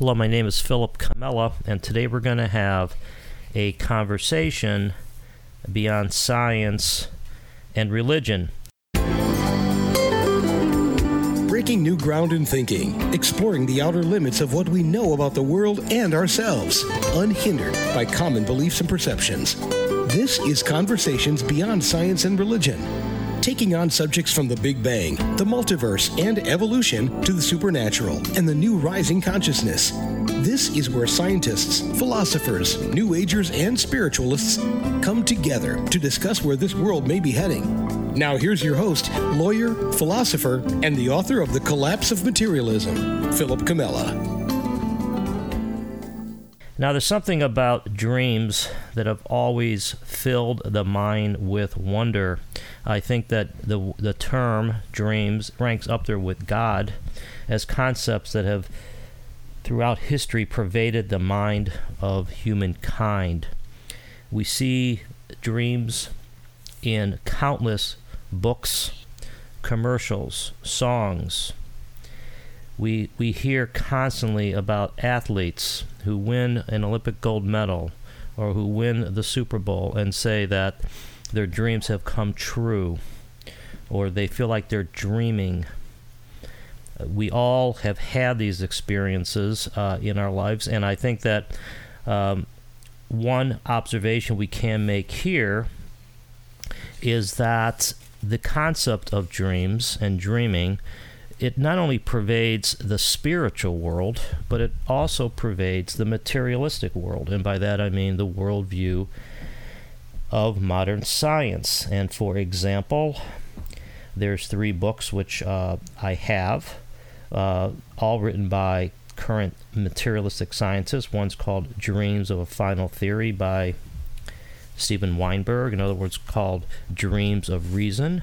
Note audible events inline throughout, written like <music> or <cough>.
Hello, my name is Philip Comella, and today we're going to have a conversation beyond science and religion. Breaking new ground in thinking, exploring the outer limits of what we know about the world and ourselves, unhindered by common beliefs and perceptions. This is Conversations Beyond Science and Religion taking on subjects from the Big Bang, the multiverse, and evolution to the supernatural and the new rising consciousness. This is where scientists, philosophers, New Agers, and spiritualists come together to discuss where this world may be heading. Now, here's your host, lawyer, philosopher, and the author of The Collapse of Materialism, Philip Comella. Now, there's something about dreams that have always filled the mind with wonder. I think that the, the term dreams ranks up there with God as concepts that have throughout history pervaded the mind of humankind. We see dreams in countless books, commercials, songs, we we hear constantly about athletes who win an Olympic gold medal or who win the Super Bowl and say that their dreams have come true or they feel like they're dreaming. We all have had these experiences uh, in our lives, and I think that um, one observation we can make here is that the concept of dreams and dreaming it not only pervades the spiritual world, but it also pervades the materialistic world. And by that I mean the worldview of modern science. And for example, there's three books which uh, I have, uh, all written by current materialistic scientists. One's called Dreams of a Final Theory by Steven Weinberg, in other words, called Dreams of Reason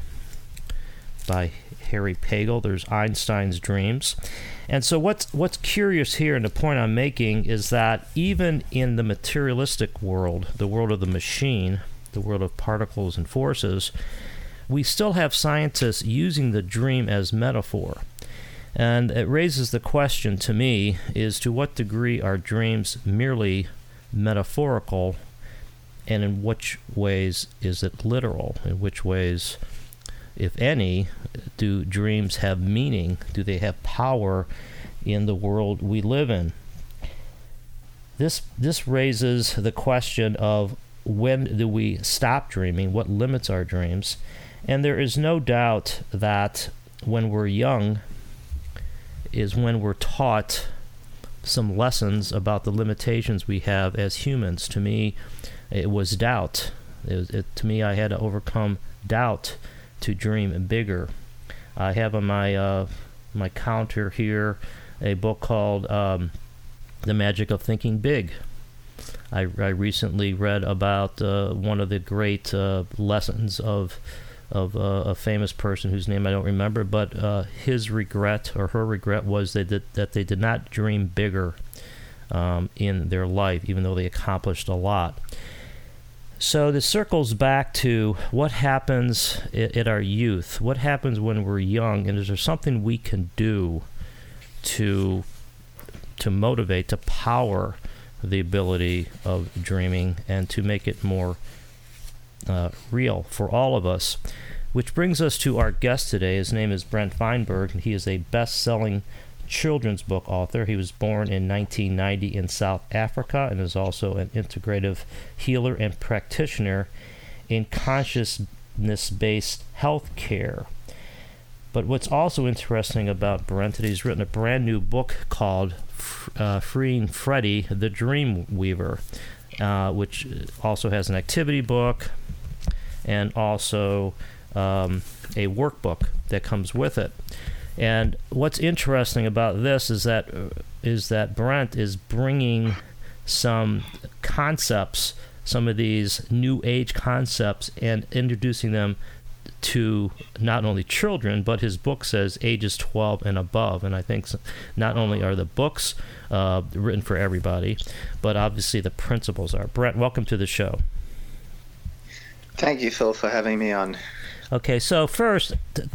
by Harry Pagel. There's Einstein's Dreams. And so what's what's curious here and the point I'm making is that even in the materialistic world, the world of the machine, the world of particles and forces, we still have scientists using the dream as metaphor. And it raises the question to me is to what degree are dreams merely metaphorical and in which ways is it literal? In which ways if any, do dreams have meaning? Do they have power in the world we live in? This this raises the question of when do we stop dreaming? What limits our dreams? And there is no doubt that when we're young is when we're taught some lessons about the limitations we have as humans. To me, it was doubt. It it, to me, I had to overcome doubt to dream bigger. I have on my uh, my counter here a book called um, The Magic of Thinking Big. I, I recently read about uh, one of the great uh, lessons of of uh, a famous person whose name I don't remember, but uh, his regret or her regret was did, that they did not dream bigger um, in their life, even though they accomplished a lot. So this circles back to what happens at our youth. What happens when we're young, and is there something we can do to to motivate, to power the ability of dreaming, and to make it more uh, real for all of us? Which brings us to our guest today. His name is Brent Feinberg, and he is a best-selling children's book author. He was born in 1990 in South Africa and is also an integrative healer and practitioner in consciousness based health care. But what's also interesting about Brent is he's written a brand new book called uh, Freeing Freddy, the Dream Weaver, uh, which also has an activity book and also um, a workbook that comes with it. And what's interesting about this is that is that Brent is bringing some concepts, some of these new age concepts, and introducing them to not only children, but his book says ages 12 and above. And I think not only are the books uh, written for everybody, but obviously the principles are. Brent, welcome to the show. Thank you, Phil, for having me on. Okay, so first,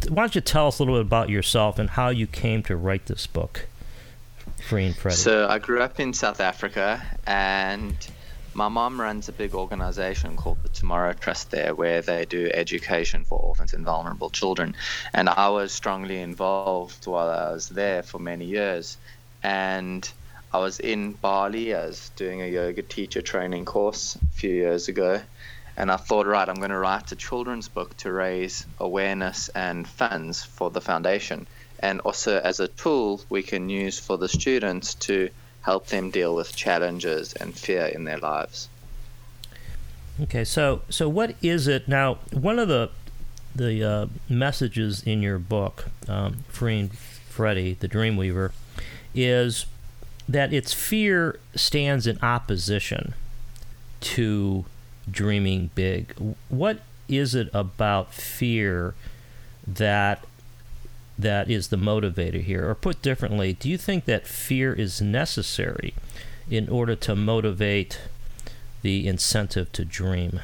why don't you tell us a little bit about yourself and how you came to write this book, Freeing Freddy. So I grew up in South Africa, and my mom runs a big organization called the Tomorrow Trust there, where they do education for orphans and vulnerable children. And I was strongly involved while I was there for many years. And I was in Bali. I was doing a yoga teacher training course a few years ago. And I thought, right, I'm going to write a children's book to raise awareness and funds for the foundation. And also as a tool we can use for the students to help them deal with challenges and fear in their lives. Okay, so so what is it now? One of the the uh, messages in your book, um, Freeing Freddy, the Dreamweaver, is that its fear stands in opposition to dreaming big. What is it about fear that that is the motivator here? Or put differently, do you think that fear is necessary in order to motivate the incentive to dream?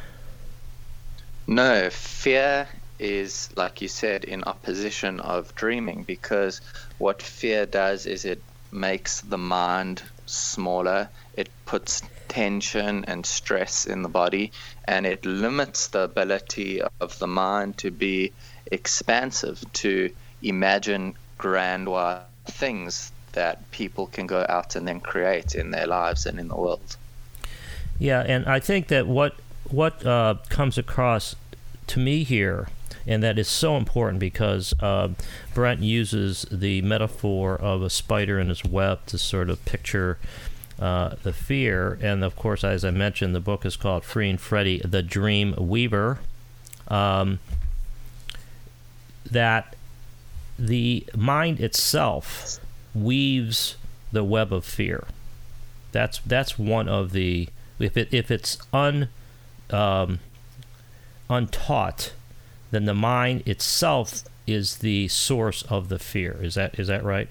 No, fear is, like you said, in opposition of dreaming because what fear does is it makes the mind smaller, it puts tension and stress in the body, and it limits the ability of the mind to be expansive, to imagine grandeur things that people can go out and then create in their lives and in the world. Yeah, and I think that what what uh, comes across to me here, and that is so important because uh, Brent uses the metaphor of a spider in his web to sort of picture uh, the fear. And of course, as I mentioned, the book is called Freeing Freddy, the Dream Weaver. Um, that the mind itself weaves the web of fear. That's that's one of the if it if it's un um, untaught, then the mind itself is the source of the fear. Is that is that right?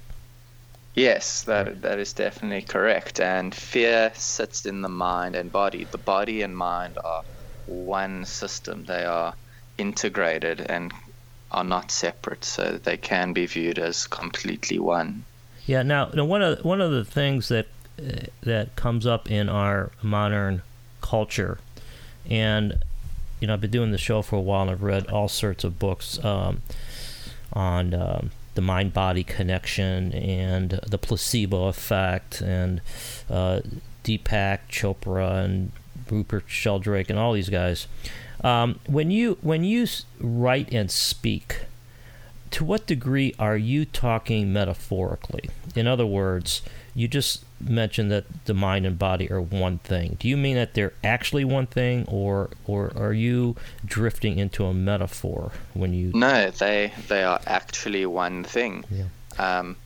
Yes, that that is definitely correct. And fear sits in the mind and body. The body and mind are one system. They are integrated and are not separate, so they can be viewed as completely one. Yeah. Now, now one of one of the things that uh, that comes up in our modern culture, and you know, I've been doing the show for a while, and I've read all sorts of books um, on um, the mind-body connection and the placebo effect, and uh, Deepak Chopra and Rupert Sheldrake and all these guys. Um, when you when you write and speak, to what degree are you talking metaphorically? In other words, you just mentioned that the mind and body are one thing. Do you mean that they're actually one thing, or or are you drifting into a metaphor when you? No, they they are actually one thing. Yeah. Um,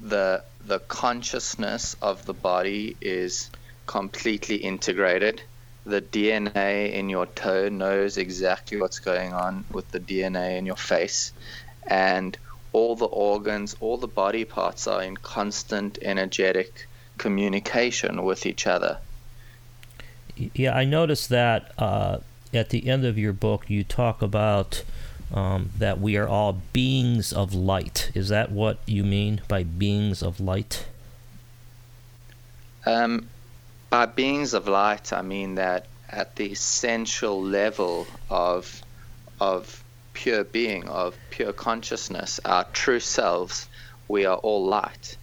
the the consciousness of the body is completely integrated the DNA in your toe knows exactly what's going on with the DNA in your face. And all the organs, all the body parts are in constant energetic communication with each other. Yeah, I noticed that uh, at the end of your book, you talk about um, that we are all beings of light. Is that what you mean by beings of light? Um, by beings of light, I mean that at the essential level of of pure being, of pure consciousness, our true selves, we are all light.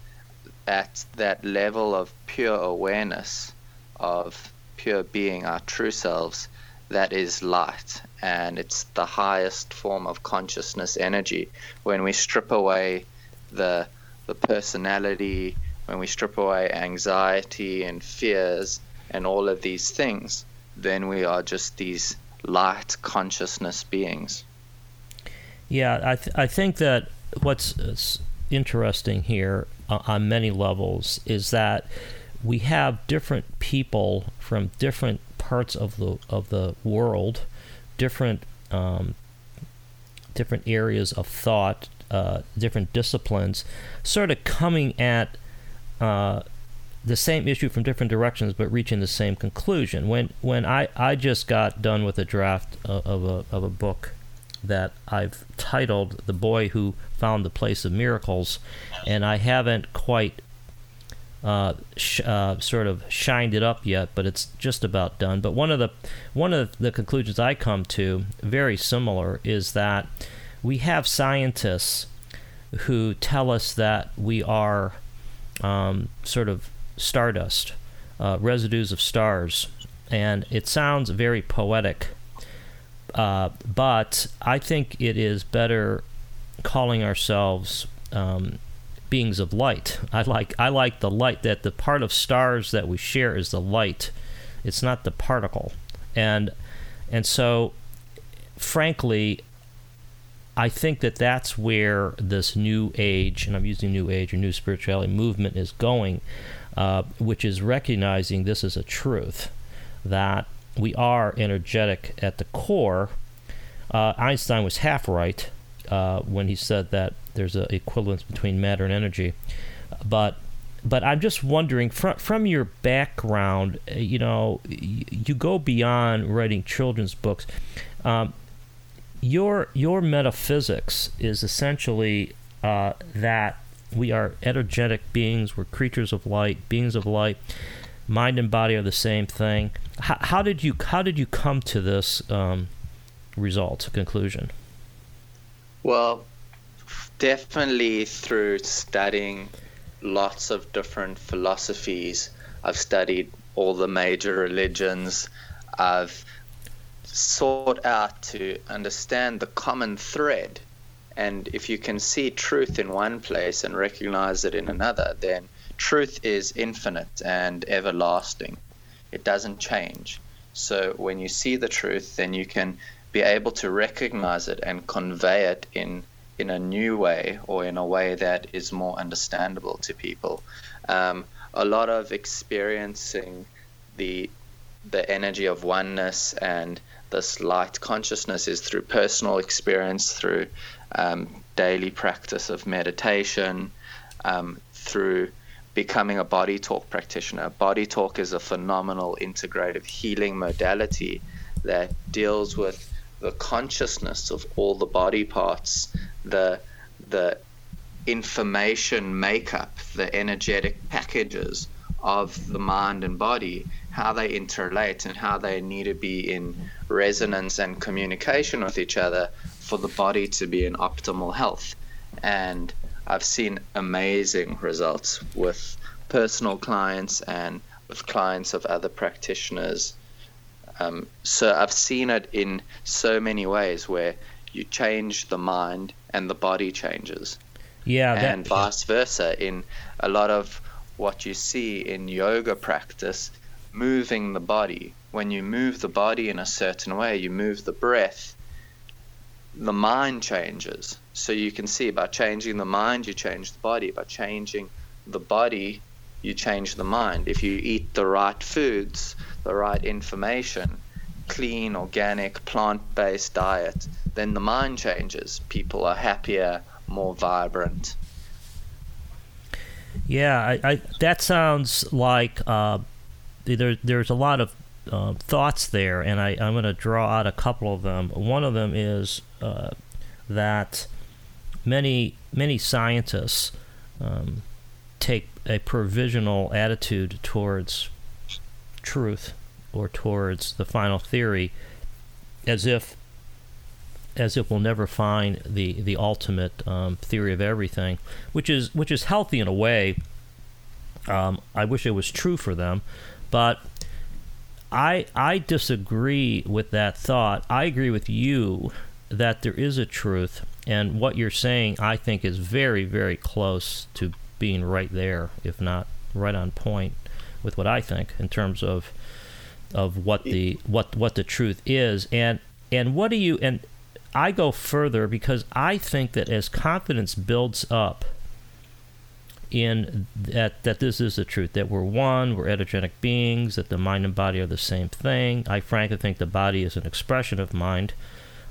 At that level of pure awareness, of pure being, our true selves, that is light. And it's the highest form of consciousness energy. When we strip away the the personality, when we strip away anxiety and fears and all of these things, then we are just these light consciousness beings. Yeah, I, th- I think that what's interesting here uh, on many levels is that we have different people from different parts of the of the world, different um, different areas of thought, uh, different disciplines, sort of coming at uh, the same issue from different directions, but reaching the same conclusion. When when I, I just got done with a draft of, of a of a book that I've titled "The Boy Who Found the Place of Miracles," and I haven't quite uh, sh- uh, sort of shined it up yet, but it's just about done. But one of the one of the conclusions I come to, very similar, is that we have scientists who tell us that we are um, sort of stardust, uh, residues of stars, and it sounds very poetic. Uh, but I think it is better calling ourselves um, beings of light. I like I like the light that the part of stars that we share is the light. It's not the particle. And and so frankly I think that that's where this new age, and I'm using new age or new spirituality movement is going, uh, which is recognizing this is a truth that we are energetic at the core. Uh, Einstein was half right uh, when he said that there's an equivalence between matter and energy. But but I'm just wondering from from your background, uh, you know, you go beyond writing children's books. Um, your your metaphysics is essentially uh, that we are energetic beings, we're creatures of light, beings of light. Mind and body are the same thing. How, how did you how did you come to this um, result conclusion? Well, definitely through studying lots of different philosophies. I've studied all the major religions. I've sought out to understand the common thread. And if you can see truth in one place and recognize it in another, then truth is infinite and everlasting. It doesn't change. So when you see the truth, then you can be able to recognize it and convey it in in a new way or in a way that is more understandable to people. Um, a lot of experiencing the the energy of oneness and this light consciousness is through personal experience, through um, daily practice of meditation, um, through becoming a body talk practitioner. Body talk is a phenomenal integrative healing modality that deals with the consciousness of all the body parts, the the information makeup, the energetic packages of the mind and body, how they interrelate and how they need to be in resonance and communication with each other for the body to be in optimal health. And I've seen amazing results with personal clients and with clients of other practitioners. Um, so I've seen it in so many ways where you change the mind and the body changes. Yeah, that, and vice versa. In a lot of what you see in yoga practice, moving the body. When you move the body in a certain way, you move the breath, the mind changes. So you can see by changing the mind, you change the body. By changing the body, you change the mind. If you eat the right foods, the right information, clean, organic, plant based diet, then the mind changes. People are happier, more vibrant. Yeah, I, I that sounds like uh, there, there's a lot of uh, thoughts there, and I, I'm going to draw out a couple of them. One of them is uh, that many many scientists um, take a provisional attitude towards truth or towards the final theory, as if as if we'll never find the the ultimate um, theory of everything, which is which is healthy in a way. Um, I wish it was true for them, but I I disagree with that thought. I agree with you that there is a truth, and what you're saying I think is very very close to being right there, if not right on point with what I think in terms of of what the what what the truth is. And and what do you and I go further because I think that as confidence builds up in that that this is the truth that we're one we're energetic beings that the mind and body are the same thing. I frankly think the body is an expression of mind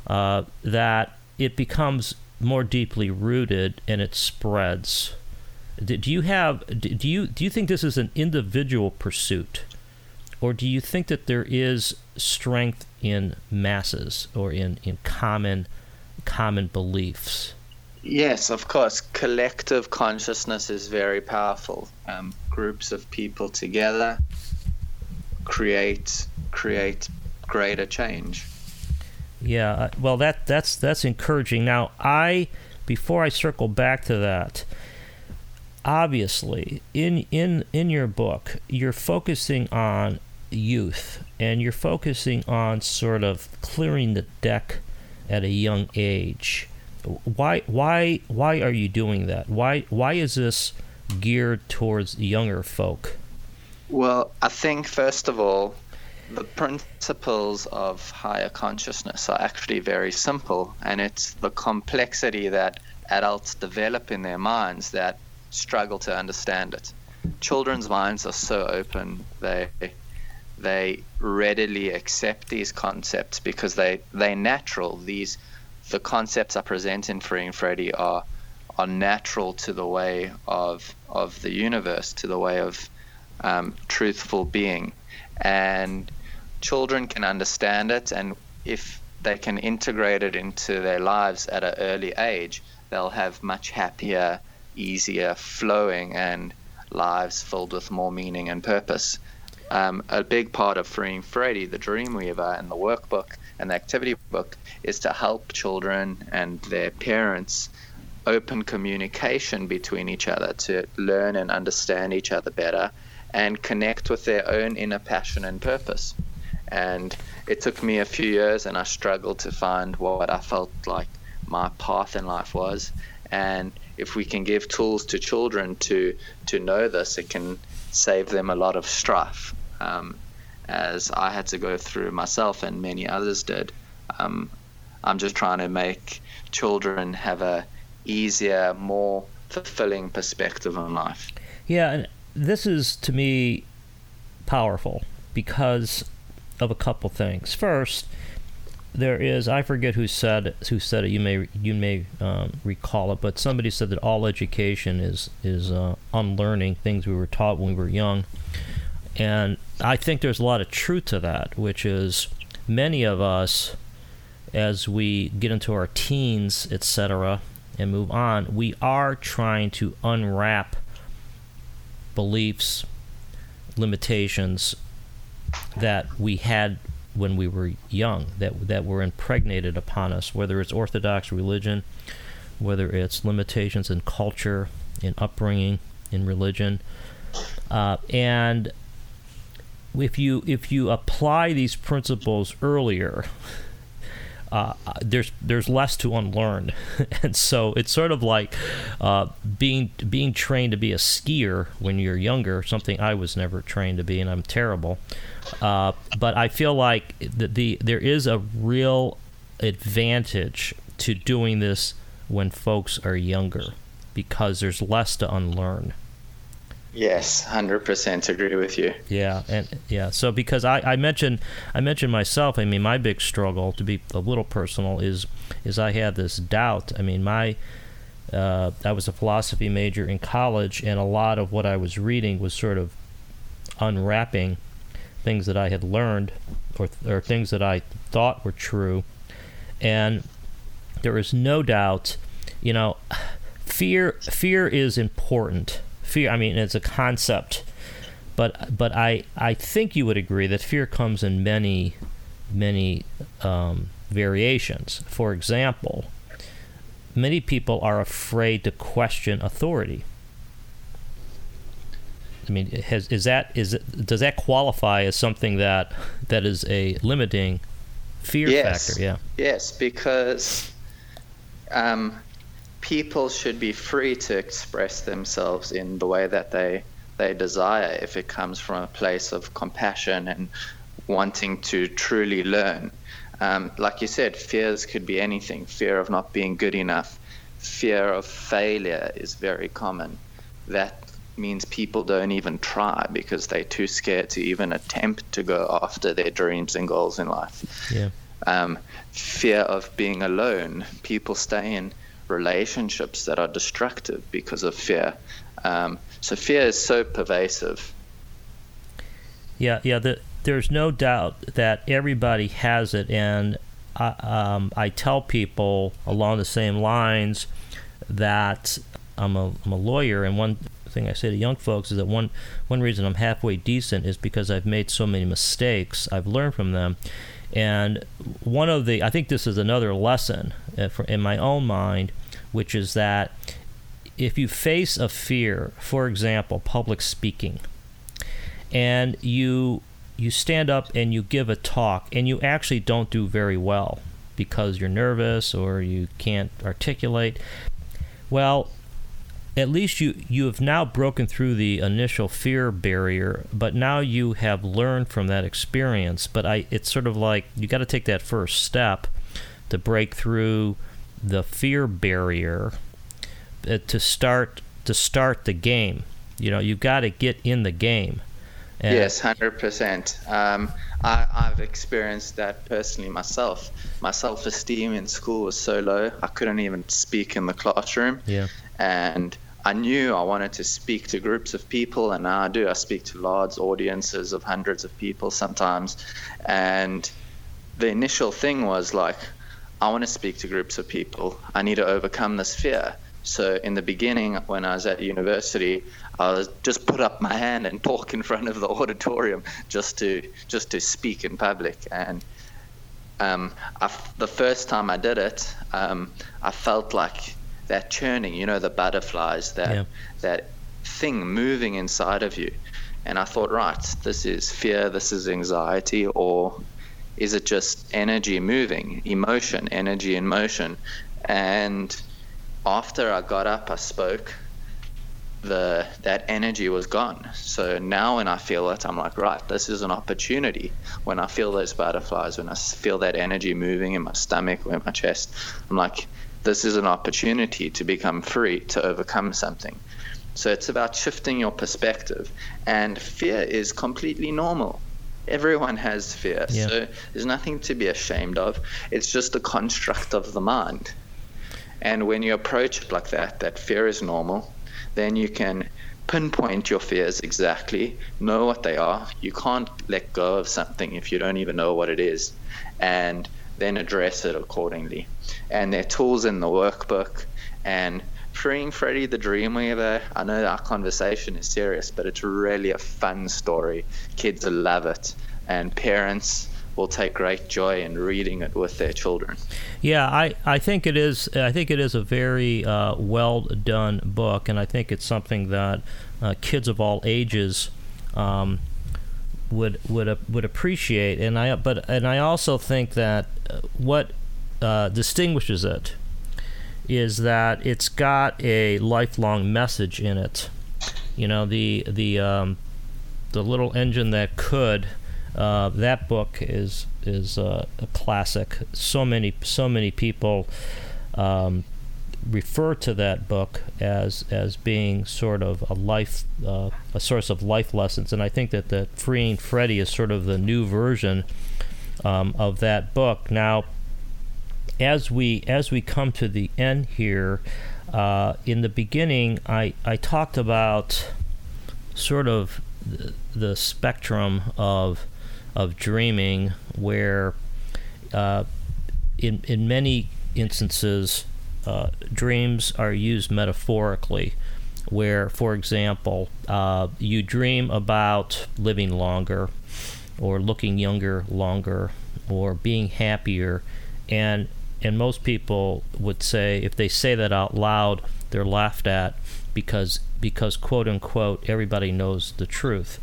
uh, that it becomes more deeply rooted and it spreads do you have do you do you think this is an individual pursuit or do you think that there is strength in masses or in, in common common beliefs Yes, of course. Collective consciousness is very powerful. Um, groups of people together create create greater change. Yeah, uh, well, that that's that's encouraging. Now, I before I circle back to that, obviously, in in in your book, you're focusing on youth, and you're focusing on sort of clearing the deck at a young age why why why are you doing that? Why why is this geared towards younger folk? Well, I think first of all, the principles of higher consciousness are actually very simple, and it's the complexity that adults develop in their minds that struggle to understand it. Children's minds are so open; they they readily accept these concepts because they they natural. These the concepts I present in Freeing Freddy are are natural to the way of of the universe, to the way of um, truthful being, and children can understand it, and if they can integrate it into their lives at an early age, they'll have much happier, easier flowing and lives filled with more meaning and purpose. Um, a big part of Freeing Freddy, the Dreamweaver, and the workbook and the activity book is to help children and their parents open communication between each other to learn and understand each other better and connect with their own inner passion and purpose. And it took me a few years and I struggled to find what I felt like my path in life was. And if we can give tools to children to, to know this, it can save them a lot of strife. Um, as I had to go through myself and many others did. Um, I'm just trying to make children have a easier, more fulfilling perspective on life. Yeah, and this is to me powerful because of a couple things. First, there is I forget who said who said it. You may you may um, recall it, but somebody said that all education is is uh, unlearning things we were taught when we were young. And I think there's a lot of truth to that, which is many of us, as we get into our teens, etc., and move on, we are trying to unwrap beliefs, limitations that we had when we were young, that that were impregnated upon us, whether it's Orthodox religion, whether it's limitations in culture, in upbringing, in religion, uh, and if you if you apply these principles earlier, uh, there's there's less to unlearn, <laughs> and so it's sort of like uh, being being trained to be a skier when you're younger. Something I was never trained to be, and I'm terrible. Uh, but I feel like the, the there is a real advantage to doing this when folks are younger because there's less to unlearn. Yes, hundred percent agree with you. Yeah, and yeah. So because I, I mentioned I mentioned myself. I mean, my big struggle, to be a little personal, is is I had this doubt. I mean, my uh, I was a philosophy major in college, and a lot of what I was reading was sort of unwrapping things that I had learned, or or things that I thought were true, and there is no doubt, you know, <sighs> fear fear is important fear. I mean, it's a concept, but but I I think you would agree that fear comes in many many um, variations. For example, many people are afraid to question authority. I mean, has is that is it, does that qualify as something that that is a limiting fear yes. factor? Yeah. Yes, because um, people should be free to express themselves in the way that they they desire if it comes from a place of compassion and wanting to truly learn. Um, like you said, fears could be anything fear of not being good enough, fear of failure is very common. That means people don't even try because they're too scared to even attempt to go after their dreams and goals in life. Yeah. Um, fear of being alone. People stay in relationships that are destructive because of fear. Um, so fear is so pervasive. Yeah, yeah. The, there's no doubt that everybody has it, and I, um, I tell people along the same lines. that I'm a, I'm a lawyer, and one thing I say to young folks is that one one reason I'm halfway decent is because I've made so many mistakes. I've learned from them, and one of the I think this is another lesson uh, in my own mind, which is that if you face a fear, for example, public speaking, and you you stand up and you give a talk and you actually don't do very well because you're nervous or you can't articulate, well, at least you you have now broken through the initial fear barrier but now you have learned from that experience. But i it's sort of like you got to take that first step to break through the fear barrier uh, to start to start the game. You know you've got to get in the game. And yes 100% um, I, i've experienced that personally myself. My self-esteem in school was so low i couldn't even speak in the classroom. Yeah. And I knew I wanted to speak to groups of people, and now I do. I speak to large audiences of hundreds of people sometimes. And the initial thing was like, I want to speak to groups of people. I need to overcome this fear. So in the beginning, when I was at university, I was just put up my hand and <laughs> talk in front of the auditorium just to just to speak in public. And um, I, the first time I did it, um, I felt like that churning, you know, the butterflies, that yeah. that thing moving inside of you. And I thought, right, this is fear, this is anxiety, or is it just energy moving, emotion, energy in motion? And after I got up, I spoke. The that energy was gone. So now when I feel it, I'm like, right, this is an opportunity. When I feel those butterflies, when I feel that energy moving in my stomach or in my chest, I'm like, this is an opportunity to become free, to overcome something. So it's about shifting your perspective. And fear is completely normal. Everyone has fear. Yeah. So there's nothing to be ashamed of. It's just a construct of the mind. And when you approach it like that, that fear is normal, then you can pinpoint your fears exactly, know what they are. You can't let go of something if you don't even know what it is. And then address it accordingly. And there are tools in the workbook. And Freeing Freddy the Dreamweaver, I know our conversation is serious, but it's really a fun story. Kids love it, and parents will take great joy in reading it with their children. Yeah, I, I think it is. I think it is a very uh, well done book, and I think it's something that uh, kids of all ages um, would would would appreciate. And I but and I also think that uh, what uh, distinguishes it is that it's got a lifelong message in it. You know the the um, the little engine that could. Uh, that book is is uh, a classic. So many so many people um, refer to that book as as being sort of a life uh, a source of life lessons, and I think that the Freeing Freddy is sort of the new version um, of that book. Now, as we as we come to the end here, uh, in the beginning, I I talked about sort of the, the spectrum of of dreaming, where uh, in in many instances uh, dreams are used metaphorically, where, for example, uh, you dream about living longer, or looking younger longer, or being happier, and and most people would say if they say that out loud, they're laughed at because because quote unquote everybody knows the truth.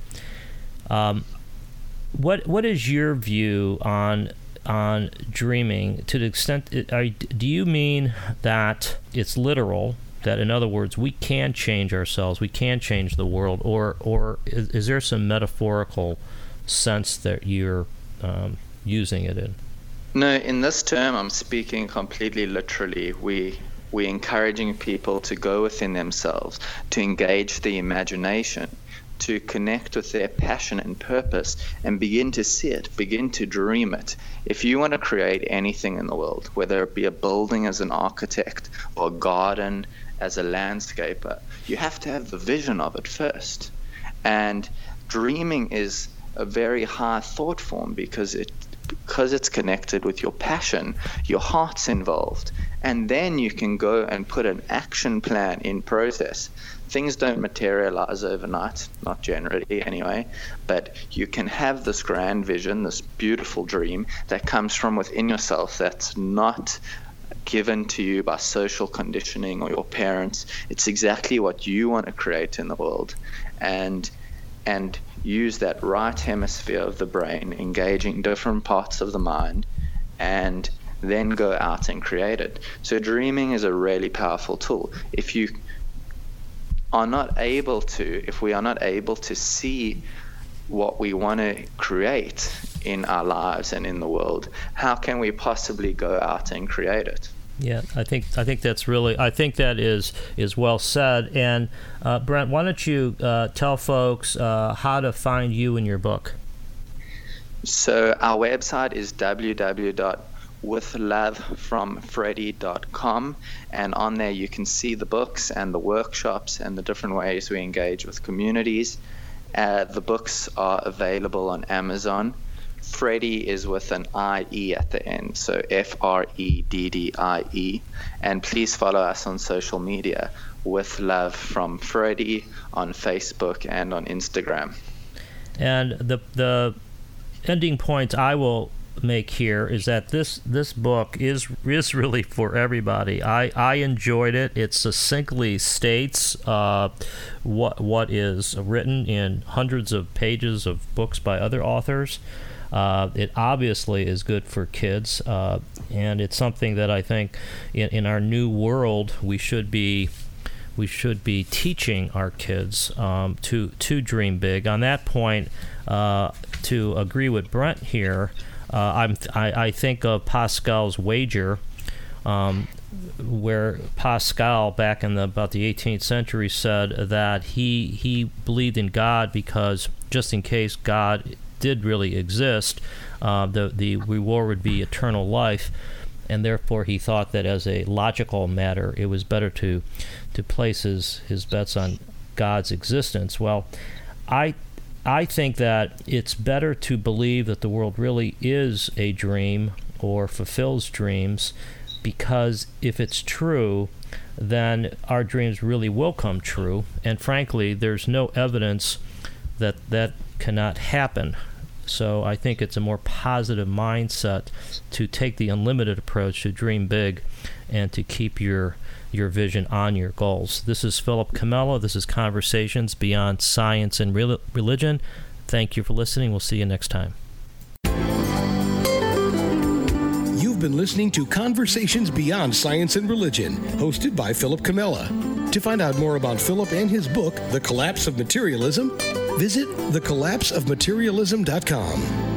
Um, what what is your view on on dreaming. To the extent are, do you mean that it's literal that in other words we can change ourselves we can change the world or or is, is there some metaphorical sense that you're um, using it in? No in this term i'm speaking completely literally. We we're encouraging people to go within themselves to engage the imagination to connect with their passion and purpose and begin to see it, begin to dream it. If you want to create anything in the world, whether it be a building as an architect or a garden as a landscaper, you have to have the vision of it first. And dreaming is a very high thought form because it because it's connected with your passion, your heart's involved. And then you can go and put an action plan in process. Things don't materialize overnight, not generally anyway, but you can have this grand vision, this beautiful dream that comes from within yourself that's not given to you by social conditioning or your parents. It's exactly what you want to create in the world. And and use that right hemisphere of the brain, engaging different parts of the mind, and then go out and create it. So, dreaming is a really powerful tool. If you are not able to, if we are not able to see what we want to create in our lives and in the world, how can we possibly go out and create it? Yeah, I think I think that's really I think that is is well said. And uh, Brent, why don't you uh, tell folks uh, how to find you in your book? So our website is www.withlovefromfreddy.com, and on there you can see the books and the workshops and the different ways we engage with communities. Uh, the books are available on Amazon. Freddie is with an IE at the end, so F R E D D I E. And please follow us on social media with love from Freddie on Facebook and on Instagram. And the the ending point I will make here is that this this book is is really for everybody. I, I enjoyed it. It succinctly states uh, what what is written in hundreds of pages of books by other authors. Uh, it obviously is good for kids, uh, and it's something that I think in, in our new world we should be we should be teaching our kids um, to to dream big. On that point, uh, to agree with Brent here, I'm I, I, think of Pascal's wager. Um, where Pascal, back in the, about the 18th century, said that he he believed in God because just in case God did really exist, uh, the the reward would be eternal life, and therefore he thought that as a logical matter, it was better to to place his, his bets on God's existence. Well, I I think that it's better to believe that the world really is a dream or fulfills dreams, because if it's true, then our dreams really will come true. And frankly, there's no evidence that that cannot happen. So I think it's a more positive mindset to take the unlimited approach to dream big and to keep your your vision on your goals. This is Philip Comella. This is Conversations Beyond Science and Religion. Thank you for listening. We'll see you next time. You've been listening to Conversations Beyond Science and Religion, hosted by Philip Comella. To find out more about Philip and his book, The Collapse of Materialism, visit thecollapseofmaterialism.com.